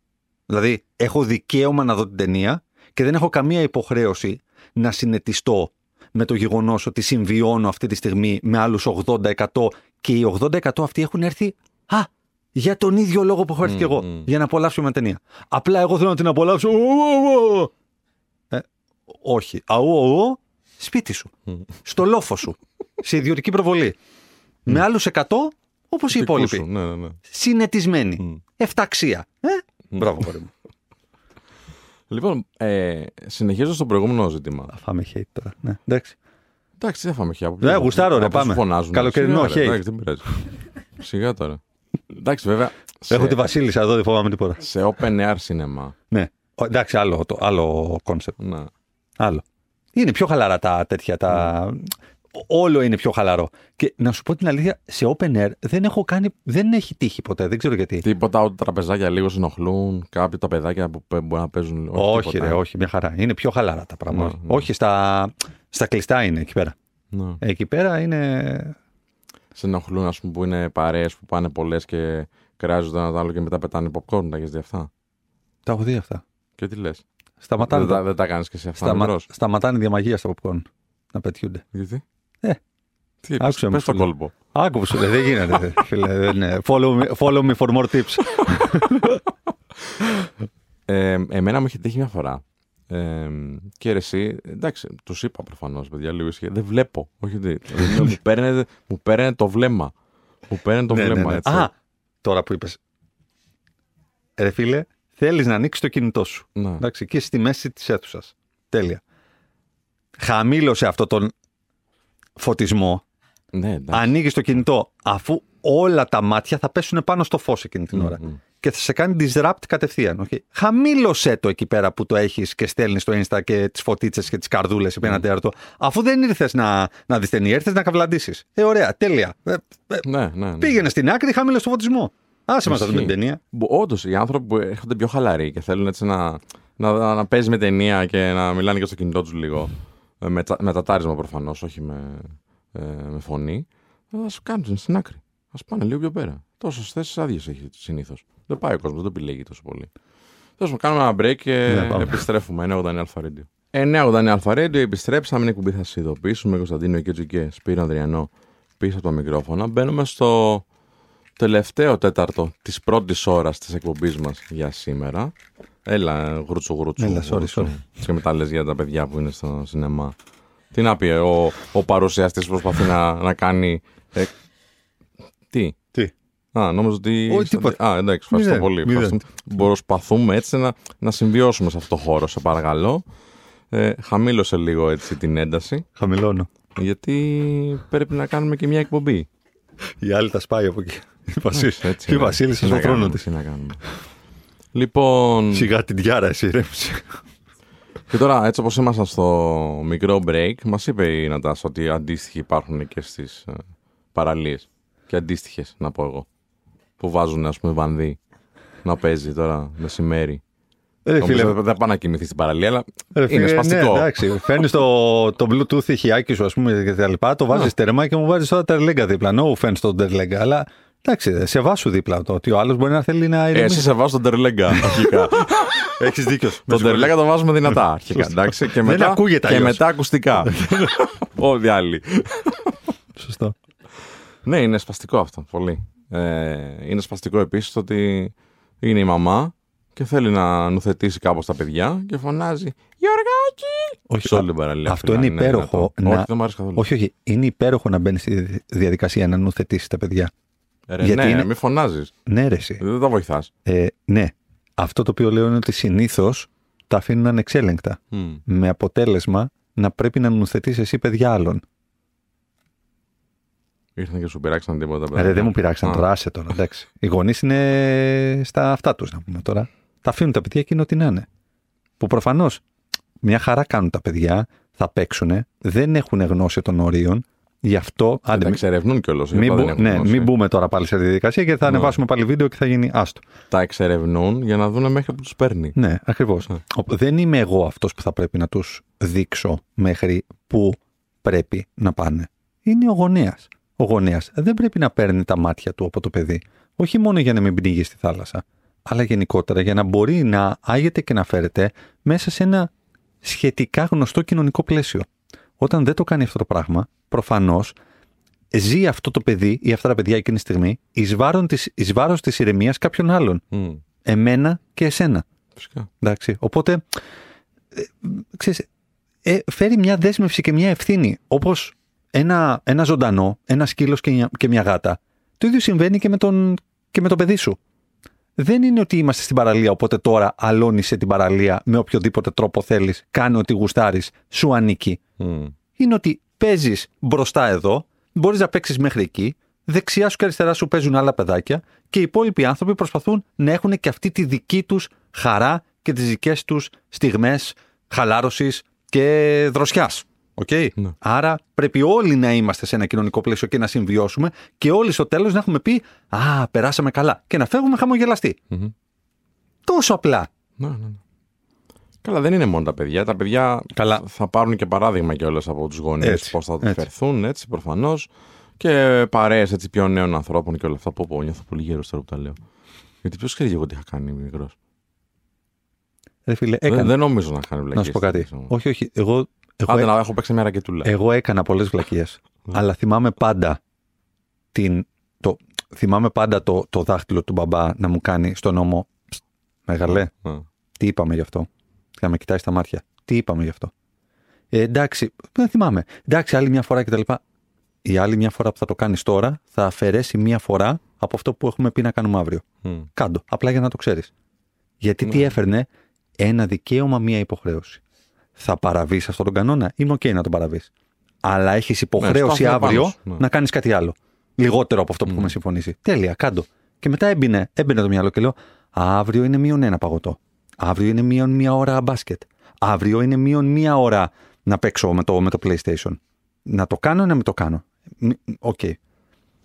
Δηλαδή, έχω δικαίωμα να δω την ταινία και δεν έχω καμία υποχρέωση να συνετιστώ με το γεγονός ότι συμβιώνω αυτή τη στιγμή με άλλους 80% και οι 80% αυτοί έχουν έρθει. Α, για τον ίδιο λόγο που έχω έρθει κι εγώ. μμ. Για να απολαύσω μια ταινία. Απλά εγώ θέλω να την απολαύσω. Ου, ου, ου. Ε, όχι. Αού, αού, σπίτι σου. Στο λόφο σου. σε ιδιωτική προβολή. Με άλλους 100 όπως οι Δικού υπόλοιποι. σου, Ναι, ναι, ναι. Συνετισμένοι. Μμ. Εφταξία. Ε; Μπράβο, κορί μου. Λοιπόν, ε, συνεχίζω στο προηγούμενο ζήτημα. Θα φάμε hate τώρα. Ναι, εντάξει. Εντάξει, δεν φάμε χιά. Ναι, γουστάρω, ρε, Από όσους πάμε. Φωνάζουν. Καλοκαιρινό Σιγά, ρε, hate. Εντάξει, δεν πειράζει. Σιγά τώρα. Εντάξει, βέβαια. σε- Έχω τη Βασίλισσα εδώ, δεν φοβάμαι τίποτα. Σε open air cinema. Ναι. Ο, εντάξει, άλλο, το, άλλο concept. Ναι. Άλλο. Είναι πιο χαλαρά τα τέτοια. Τα... Όλο είναι πιο χαλαρό. Και να σου πω την αλήθεια, σε open air δεν έχω κάνει. Δεν έχει τύχει ποτέ. Δεν ξέρω γιατί. Τίποτα, ούτε τα τραπεζάκια λίγο συνοχλούν. Κάποια τα παιδάκια που πε- μπορεί να παίζουν. όχι, τίποτα. ρε, όχι, μια χαρά. Είναι πιο χαλαρά τα πράγματα. Ναι, ναι. Όχι, στα, στα κλειστά είναι εκεί πέρα. Ναι. Εκεί πέρα είναι. Σε ενοχλούν, ας πούμε, που είναι παρέες που πάνε πολλές και κράζονται ένα το άλλο και μετά πετάνε popcorn. Τα έχεις δει αυτά; Τα έχω δει αυτά. Και τι λες; Σταματάνε, Δεν, τα- τα- δεν τα κάνεις και σε αυτά. σταμα- μικρός. σταματάνε διαμαγεία στα popcorn. Να πετιούνται. Γιατί; Ε, Τι, άκουσα πες, με πες το φίλε. κόλπο. Άκου που σου λέει, δεν γίνεται. δε, Φίλε, δεν είναι. Follow me, follow me for more tips. <laughs> Ε, εμένα μου είχε τύχει μια φορά. Ε, και ρε εσύ, εντάξει, τους είπα προφανώς, παιδιά, λίγο ισχύει. Δεν βλέπω. Όχι, δεν, μου, παίρνε, μου παίρνε το βλέμμα. Μου παίρνε το Ναι, ναι, βλέμμα, ναι. έτσι. Α, τώρα που είπες. Ρε φίλε, θέλεις να ανοίξεις το κινητό σου. Ναι. Εντάξει, εκεί στη μέση της αίθουσας. Τέλεια. Χαμήλωσε αυτό τον φωτισμό. Ναι, εντάξει. Ανοίγεις το κινητό αφού όλα τα μάτια θα πέσουν πάνω στο φως εκείνη την ώρα. μμ. Και θα σε κάνει disrupt κατευθείαν. Okay. Χαμήλωσέ το εκεί πέρα που το έχεις και στέλνεις στο Insta και τις φωτίτσες και τις καρδούλες επί ένα τέταρτο. Αφού δεν ήρθες να, να δεις ταινία, ήρθες να καυλαντήσει. Ε, ωραία, τέλεια. Ε, ε, Ναι, ναι, ναι. Πήγαινε στην άκρη, χαμήλωσε το φωτισμό. Άσε μας να δούμε την ταινία. Όντως, οι άνθρωποι που έρχονται πιο χαλαροί και θέλουν έτσι να, να, να, να παίζει με ταινία και να μιλάνε και στο κινητό τους λίγο. ε, Με, τα- με τατάρισμα προφανώς, όχι με, ε, με φωνή. Θα σου κάνουν στην άκρη. Α πάνε λίγο πιο πέρα. Τόσες θέσεις άδειες έχει συνήθως. Δεν πάει ο κόσμος, δεν το επιλέγει τόσο πολύ. Τέλος πάντων, κάνουμε ένα break και Ναι, πάμε. επιστρέφουμε. 989 Αλφα Radio. 989 Αλφα Radio, επιστρέψαμε. Είναι κουμπί, θα σας ειδοποιήσουμε. Κωνσταντίνο και και Σπύρο Ανδριανό πίσω από τα μικρόφωνα. Μπαίνουμε στο τελευταίο τέταρτο της πρώτης ώρας της εκπομπής μας για σήμερα. Έλα, γρούτσου γρούτσου. Έλα, sorry, γρούτσου. sorry. Και μετά λες για τα παιδιά που είναι στο σινεμά. Τι να πει, ο, ο παρουσιαστής προσπαθεί να, να κάνει. ε, τι; Τι; Α, νόμιζα ότι. Όχι, τίποτα. Α, εντάξει, ευχαριστώ Μηδέν, πολύ. μηδέν. Ευχαριστούμε. Προσπαθούμε έτσι να, να συμβιώσουμε σε αυτό το χώρο, σε παρακαλώ. Ε, χαμήλωσε λίγο έτσι την ένταση, Χαμηλώνω. γιατί πρέπει να κάνουμε και μια εκπομπή. Η άλλη τα σπάει από εκεί. <laughs> Η Βασίλισσα. Έτσι, Η ναι. Βασίλισσα Τι στο να θρόνο κάνουμε, της. Τι να κάνουμε. Λοιπόν, Σιγά την διάρα, εσύ ρέμψε. και τώρα έτσι όπως ήμασταν στο μικρό break, μας είπε η Νατάσα ότι αντίστοιχοι υπάρχουν και στις ε, παραλίες. Και αντίστοιχες, να πω εγώ. Που βάζουν, ας πούμε, βανδύ να παίζει τώρα μεσημέρι. Ρε Όμως φίλε, δεν δεν πάει να κοιμηθεί στην παραλία, αλλά Ρε φίλε, είναι σπαστικό. Ναι, εντάξει. Φέρνεις το, το Bluetooth ηχιάκι σου, ας πούμε, και τα λοιπά. Το βάζεις τέρμα και μου βάζεις τώρα τερλέγκα δίπλα. No offense το τερλέγκα, αλλά εντάξει, σε βάσου δίπλα το ότι ο άλλος μπορεί να θέλει να Ε, εσύ ηρεμήσει. σε βάζω τον τερλέγκα αρχικά. <laughs> Έχεις δίκιο. τον τερλέγκα το βάζουμε δυνατά <laughs> αρχικά. Εντάξει, και μετά, ακούγεται και αλλιώς. μετά ακουστικά. <laughs> Όλοι οι άλλοι. Σωστό. Ναι, είναι σπαστικό αυτό. Πολύ. Ε, είναι σπαστικό επίσης ότι είναι η μαμά και θέλει να νουθετήσει κάπως τα παιδιά και φωνάζει Γιωργάκη! Όχι, Σε όλη την παραλία. αυτό φυλάει, είναι ναι, υπέροχο δυνατό. να- Όχι, δεν μου αρέσει καθόλου. Όχι, όχι. Είναι υπέροχο να μπαίνει στη διαδικασία να νουθετήσεις τα παιδιά. Ρε, γιατί ναι, είναι- μην φωνάζεις. Ναι, ρε, εσύ. Δεν τα βοηθάς. Ε, ναι. Αυτό το οποίο λέω είναι ότι συνήθως τα αφήνουν ανεξέλεγκτα. Με αποτέλεσμα να πρέπει να νουθετήσεις εσύ παιδιά άλλων. Ήρθαν και σου πειράξαν τίποτα. Ρε, παιδάκια. δεν μου πειράξαν Α, τώρα, άσε τώρα. Εντάξει. Οι γονείς είναι στα αυτά τους, να πούμε τώρα. Τα αφήνουν τα παιδιά εκείνο ό,τι να είναι. Που προφανώς μια χαρά κάνουν τα παιδιά, θα παίξουν, δεν έχουν γνώση των ορίων. Γι' αυτό. Θα άντε, τα μην- εξερευνούν κιόλας. μην, μπου- ναι, μην μπούμε τώρα πάλι σε διαδικασία γιατί θα Ναι. ανεβάσουμε πάλι βίντεο και θα γίνει άστο. Τα εξερευνούν για να δουν μέχρι που τους παίρνει. Ναι, ακριβώς. Ναι. Δεν είμαι εγώ αυτός που θα πρέπει να τους δείξω μέχρι που πρέπει να πάνε. Είναι ο γονέας. Ο γονέας δεν πρέπει να παίρνει τα μάτια του από το παιδί. Όχι μόνο για να μην πνίγει στη θάλασσα, αλλά γενικότερα για να μπορεί να άγεται και να φέρεται μέσα σε ένα σχετικά γνωστό κοινωνικό πλαίσιο. Όταν δεν το κάνει αυτό το πράγμα, προφανώς ζει αυτό το παιδί ή αυτά τα παιδιά εκείνη τη στιγμή εις βάρος της ηρεμίας κάποιων άλλων. Μμ, Εμένα και εσένα. Φυσικά. Εντάξει. Οπότε, ε, ξέρεις, ε, φέρει μια δέσμευση και μια ευθύνη. Όπως ένα, ένα ζωντανό, ένα σκύλος και, μια- και μια γάτα. Το ίδιο συμβαίνει και με, τον, και με το παιδί σου. Δεν είναι ότι είμαστε στην παραλία, οπότε τώρα αλώνησε την παραλία με οποιοδήποτε τρόπο θέλεις, κάνε ό,τι γουστάρεις, σου ανήκει. Μμ, Είναι ότι παίζεις μπροστά εδώ, μπορείς να παίξεις μέχρι εκεί, δεξιά σου και αριστερά σου παίζουν άλλα παιδάκια και οι υπόλοιποι άνθρωποι προσπαθούν να έχουν και αυτή τη δική τους χαρά και τις δικές τους στιγμές χαλάρωσης και δροσιάς. Οκ. Ναι. Άρα πρέπει όλοι να είμαστε σε ένα κοινωνικό πλαίσιο και να συμβιώσουμε και όλοι στο τέλος να έχουμε πει «Α, περάσαμε καλά» και να φεύγουμε χαμογελαστοί. μμμ. Τόσο απλά. Ναι, ναι, ναι. Καλά, δεν είναι μόνο τα παιδιά. Τα παιδιά Καλά. θα πάρουν και παράδειγμα κιόλας από τους γονείς Έτσι, πώς θα του έτσι. φερθούν, έτσι προφανώς. Και παρέες πιο νέων ανθρώπων και όλα αυτά. Πω, πω, νιώθω πολύ γέρο τώρα που τα λέω. Γιατί ποιος ξέρει εγώ τι είχα κάνει μικρός. Ρε φίλε, Δεν, έκανα. δεν νομίζω να κάνει βλακίε. Να σου πω κάτι. Όχι, όχι. Εγώ, εγώ, Άντε να έχω παίξει μια ρακετούλα. Εγώ έκανα πολλές βλακίες. αλλά θυμάμαι πάντα την, το, θυμάμαι πάντα το, το δάχτυλο του μπαμπά να μου κάνει στον νόμο. «Ψτ, Μεγαλέ, Α, τι είπαμε γι' αυτό; Και να με κοιτάει στα μάτια. Τι είπαμε γι' αυτό; Ε, εντάξει, δεν θυμάμαι. Εντάξει, άλλη μια φορά κτλ. Η άλλη μια φορά που θα το κάνεις τώρα θα αφαιρέσει μια φορά από αυτό που έχουμε πει να κάνουμε αύριο. μμ. Κάντο. Απλά για να το ξέρεις. Γιατί τι έφερνε, ένα δικαίωμα, μία υποχρέωση. Θα παραβείς αυτόν τον κανόνα, είμαι οκ να τον παραβείς. Αλλά έχεις υποχρέωση στάθμο αύριο πάνω σου, ναι. να κάνεις κάτι άλλο. Λιγότερο από αυτό που έχουμε συμφωνήσει. Τέλεια, κάντο. Και μετά έμπαινε, έμπαινε το μυαλό και λέω: Αύριο είναι μείον ένα παγωτό. Αύριο είναι μείον μία ώρα μπάσκετ. Αύριο είναι μείον μία ώρα να παίξω με το, με το PlayStation. Να το κάνω ή να μην το κάνω; Μ, Οκ.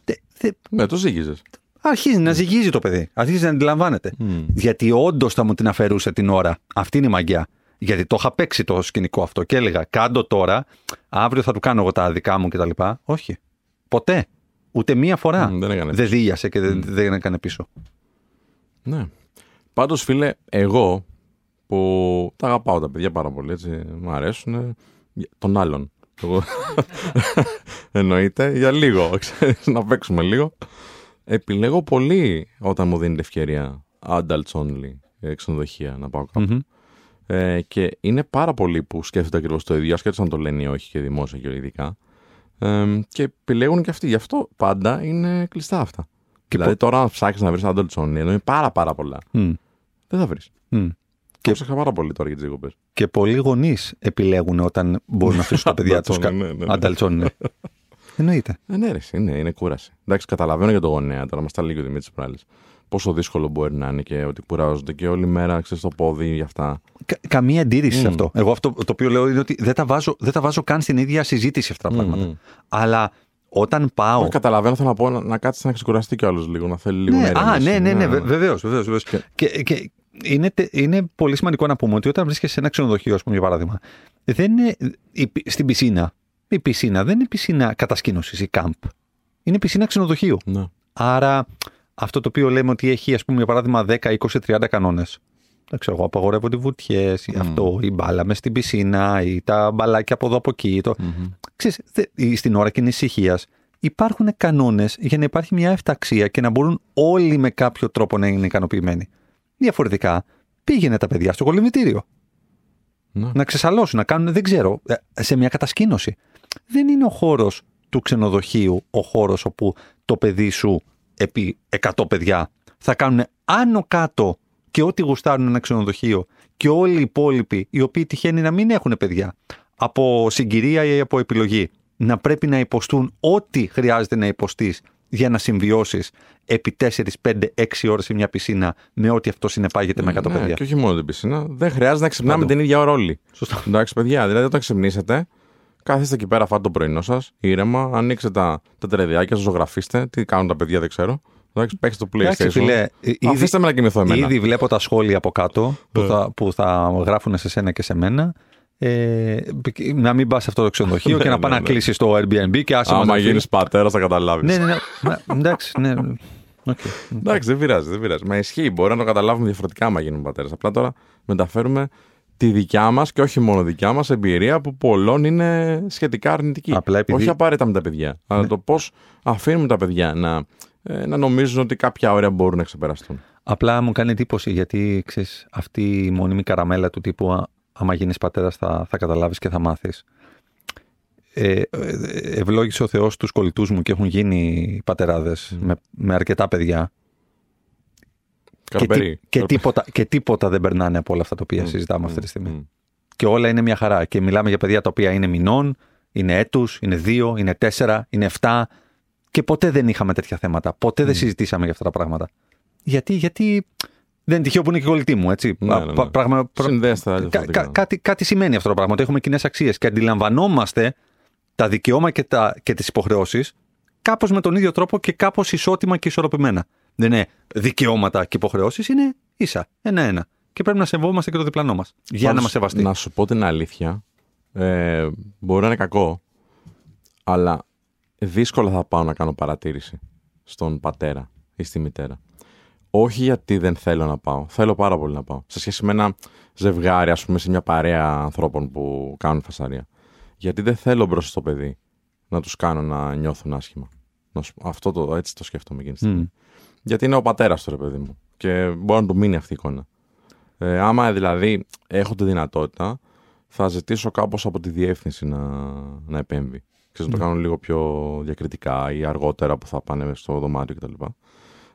Τε- τε- Ναι, το ζύγιζε. Αρχίζει να ζυγίζει το παιδί. Αρχίζει να αντιλαμβάνεται. Γιατί όντως θα μου την αφαιρούσε την ώρα. Αυτή είναι η μαγιά. Γιατί το είχα παίξει το σκηνικό αυτό και έλεγα: Κάντο τώρα, αύριο θα του κάνω εγώ τα δικά μου κτλ. Όχι. Ποτέ. Ούτε μία φορά. Μμ, δεν έκανε δεν δίγιασε και δεν, δεν έκανε πίσω. Ναι. Πάντως, φίλε, εγώ που τα αγαπάω τα παιδιά πάρα πολύ, έτσι, μου αρέσουν. Τον άλλον. Εγώ... <laughs> Εννοείται, για λίγο, ξέρεις, να παίξουμε λίγο. Επιλέγω πολύ όταν μου δίνει ευκαιρία adults only, ε, ξενοδοχεία, να πάω κάπου. Μμμ. Ε, και είναι πάρα πολλοί που σκέφτονται ακριβώς το ίδιο, ασχέτω αν το λένε ή όχι και δημόσια και ειδικά. Ε, και επιλέγουν και αυτοί. Γι' αυτό πάντα είναι κλειστά αυτά. Και δηλαδή, τώρα, αν ψάξεις να βρεις adults only, ενώ είναι πάρα, πάρα πολλά, Μμ. δεν θα βρεις. Μμ. Και ψάχα πάρα πολύ τώρα για τις διακοπές. Και πολλοί γονείς επιλέγουν όταν μπορούν να αφήσουν τα <laughs> παιδιά τους. Ανταλτσόνι, ναι, ναι, ναι. Ανταλτσόνι. <laughs> Εννοείται. Ε, ναι, ρε, είναι, είναι κούραση. Εντάξει, καταλαβαίνω για το γονέα τώρα, μας τα λέει και ο Δημήτρης Πράλης. Πόσο δύσκολο μπορεί να είναι και ότι κουράζονται και όλη μέρα ξέρεις το πόδι για αυτά. Κα- καμία αντίρρηση σε Μμ. αυτό. Εγώ αυτό το οποίο λέω είναι ότι δεν τα βάζω, δεν τα βάζω καν στην ίδια συζήτηση αυτά τα πράγματα. μμ. Αλλά όταν πάω. Όχι, καταλαβαίνω, θέλω να πω να, να κάτσεις να ξεκουραστεί κι άλλος λίγο, να θέλει λίγο Ναι, νερό. α, ναι, ναι, ναι, βεβαίως. Βεβαίως. Και- Και, και είναι, τε- είναι πολύ σημαντικό να πούμε ότι όταν βρίσκεσαι σε ένα ξενοδοχείο, ας πούμε, για παράδειγμα, δεν είναι η πι- στην πισίνα. Η πισίνα δεν είναι πισίνα κατασκήνωσης ή κάμπ. Είναι πισίνα ξενοδοχείου. Ναι. Άρα αυτό το οποίο λέμε ότι έχει, ας πούμε, για παράδειγμα 10, 20, 30 κανόνες. Δεν ξέρω εγώ, απαγορεύονται βουτιές ή αυτό, ή μπάλα μες στην πισίνα, ή τα μπαλάκια από εδώ από εκεί. Το... Ξέρεις, θε- ή στην ώρα κοινή ησυχία. Υπάρχουν κανόνες για να υπάρχει μια εφταξία και να μπορούν όλοι με κάποιο τρόπο να είναι ικανοποιημένοι. Διαφορετικά, πήγαινε τα παιδιά στο κολυμβητήριο. Ναι. Να ξεσαλώσουν, να κάνουν, δεν ξέρω, ε, σε μια κατασκήνωση. Δεν είναι ο χώρος του ξενοδοχείου ο χώρος όπου το παιδί σου επί 100 παιδιά θα κάνουν άνω κάτω και ό,τι γουστάρουν ένα ξενοδοχείο και όλοι οι υπόλοιποι οι οποίοι τυχαίνει να μην έχουν παιδιά από συγκυρία ή από επιλογή να πρέπει να υποστούν ό,τι χρειάζεται να υποστείς για να συμβιώσεις επί 4, 5, 6 ώρες σε μια πισίνα με ό,τι αυτό συνεπάγεται με 100 ναι, παιδιά. Και όχι μόνο την πισίνα. Δεν χρειάζεται να ξυπνάμε την ίδια ώρα όλοι. Σωστά. Εντάξει, παιδιά, δηλαδή όταν ξυπνήσετε, κάθεστε εκεί πέρα, φάτε το πρωινό σας, ήρεμα, ανοίξτε τα, τα τερεδιάκια, ζωγραφίστε. Τι κάνουν τα παιδιά, δεν ξέρω. Εντάξει, παίξτε το PlayStation. Εντάξει, φίλε, ε, Αφήστε με να κοιμηθώ εμένα. Ήδη βλέπω τα σχόλια από κάτω που, Ναι. θα, που θα γράφουν σε σένα και σε μένα. Ε, να μην πας σε αυτό το ξενοδοχείο και να Ναι, πάει ναι, να ναι. κλείσεις το Airbnb και άσε μας Άμα να γίνεις φύγεις. πατέρας, θα καταλάβεις. Ναι, ναι, ναι. Μα, εντάξει, ναι. Οκ. Εντάξει, δεν πειράζει, δεν πειράζει. Μα ισχύει, μπορεί να το καταλάβουμε διαφορετικά άμα γίνουμε πατέρα. Απλά τώρα μεταφέρουμε τη δικιά μας και όχι μόνο δικιά μας εμπειρία που πολλών είναι σχετικά αρνητική. Απλά επειδή- Όχι απαραίτητα με τα παιδιά, αλλά το πώς αφήνουμε τα παιδιά να, ε, να νομίζουν ότι κάποια όρια μπορούν να ξεπεραστούν. Απλά μου κάνει εντύπωση γιατί ξέρεις, αυτή η μόνιμη καραμέλα του τύπου «Α, άμα γίνεις πατέρας θα, θα καταλάβεις και θα μάθεις. Ε, ε, ευλόγησε ο Θεός τους κολλητούς μου και έχουν γίνει πατεράδες με, με αρκετά παιδιά και, τι- Καρπερί. και, τίποτα, και τίποτα δεν περνάνε από όλα αυτά τα οποία συζητάμε αυτή τη στιγμή. Μμ. Και όλα είναι μια χαρά. Και μιλάμε για παιδιά τα οποία είναι μηνών, είναι έτους, είναι δύο, είναι τέσσερα, είναι εφτά. Και ποτέ δεν είχαμε τέτοια θέματα. Ποτέ δεν συζητήσαμε για αυτά τα πράγματα. Γιατί, γιατί δεν είναι τυχαίο που είναι και κολλητή μου, έτσι. Ναι, Α, ναι, ναι. πα- πράγμα- πρα- Συνδέστε τα κα- διαφορετικά. κα- κάτι, κάτι σημαίνει αυτό το πράγμα. Ότι έχουμε κοινές αξίες και αντιλαμβανόμαστε τα δικαιώματα και, τα, και τις υποχρεώσεις κάπως με τον ίδιο τρόπο και κάπως ισότιμα και ισορροπημένα. Δεν είναι δικαιώματα και υποχρεώσεις, είναι ίσα. Ένα-ένα. Και πρέπει να σεβόμαστε και το διπλανό μας. Για να Πάντως, μας σεβαστεί. Να σου πω την αλήθεια. Ε, μπορεί να είναι κακό, αλλά δύσκολα θα πάω να κάνω παρατήρηση στον πατέρα ή στη μητέρα. Όχι γιατί δεν θέλω να πάω. Θέλω πάρα πολύ να πάω. Σε σχέση με ένα ζευγάρι, ας πούμε, σε μια παρέα ανθρώπων που κάνουν φασαρία. Γιατί δεν θέλω μπροστά στο παιδί να τους κάνω να νιώθουν άσχημα. Να σου πω, αυτό το, έτσι το σκέφτομαι εκείνη τη στιγμή. Γιατί είναι ο πατέρας του, ρε παιδί μου. Και μπορεί να του μείνει αυτή η εικόνα. Ε, άμα δηλαδή έχω τη δυνατότητα, θα ζητήσω κάπως από τη διεύθυνση να, να επέμβει. Ξέρεις, να το κάνω λίγο πιο διακριτικά ή αργότερα που θα πάνε στο δωμάτιο κτλ.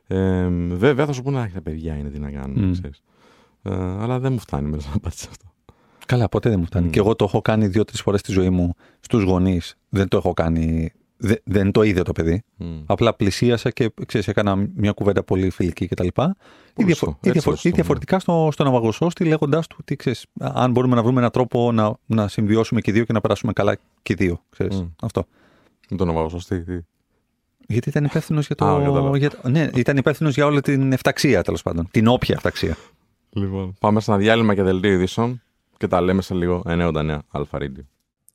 Ε, βέβαια θα σου πούνε, «Αχ, τα παιδιά είναι, τι να κάνουμε, Μμ. ξέρεις. Ε, αλλά δεν μου φτάνει μέσα να απαντήσω αυτό. Καλά, ποτέ δεν μου φτάνει. Μμ. Και εγώ το έχω κάνει δύο-τρεις φορές στη ζωή μου στους γονείς. Δεν το έχω κάνει. Δε- δεν το είδε το παιδί. Μμ. Απλά πλησίασα και ξέρεις, έκανα μια κουβέντα πολύ φιλική κτλ. Ή, Πολύ διαφο- σωστό. ή, Έτσι διαφο- σωστό, ή ναι. διαφορετικά στο, στον Αβαγοσώστη λέγοντάς του ότι ξέρεις, αν μπορούμε να βρούμε έναν τρόπο να, να συμβιώσουμε και οι δύο και να περάσουμε καλά και οι δύο. Ξέρεις, Μμ. Αυτό. Με τον Ναβάγο, σωστή. τι; Γιατί ήταν υπεύθυνος για Α, κατάλαβα. το. Για, το- ναι, ήταν υπεύθυνος για όλη την εφταξία τέλος πάντων. Την όποια εφταξία. Λοιπόν, πάμε σε ένα διάλειμμα και δελτίο ειδήσεων και τα λέμε σε λίγο 99 Αλφα Radio.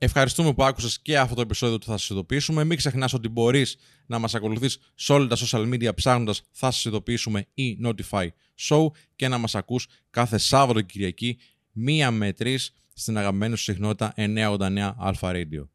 Ευχαριστούμε που άκουσες και αυτό το επεισόδιο του Θα σας ειδοποιήσουμε. Μην ξεχνάς ότι μπορείς να μας ακολουθείς σε όλα τα social media ψάχνοντας Θα σας ειδοποιήσουμε ή Notify Show και να μας ακούς κάθε Σάββατο και Κυριακή μία με τρεις στην αγαπημένη σου συχνότητα 989 Alpha Radio.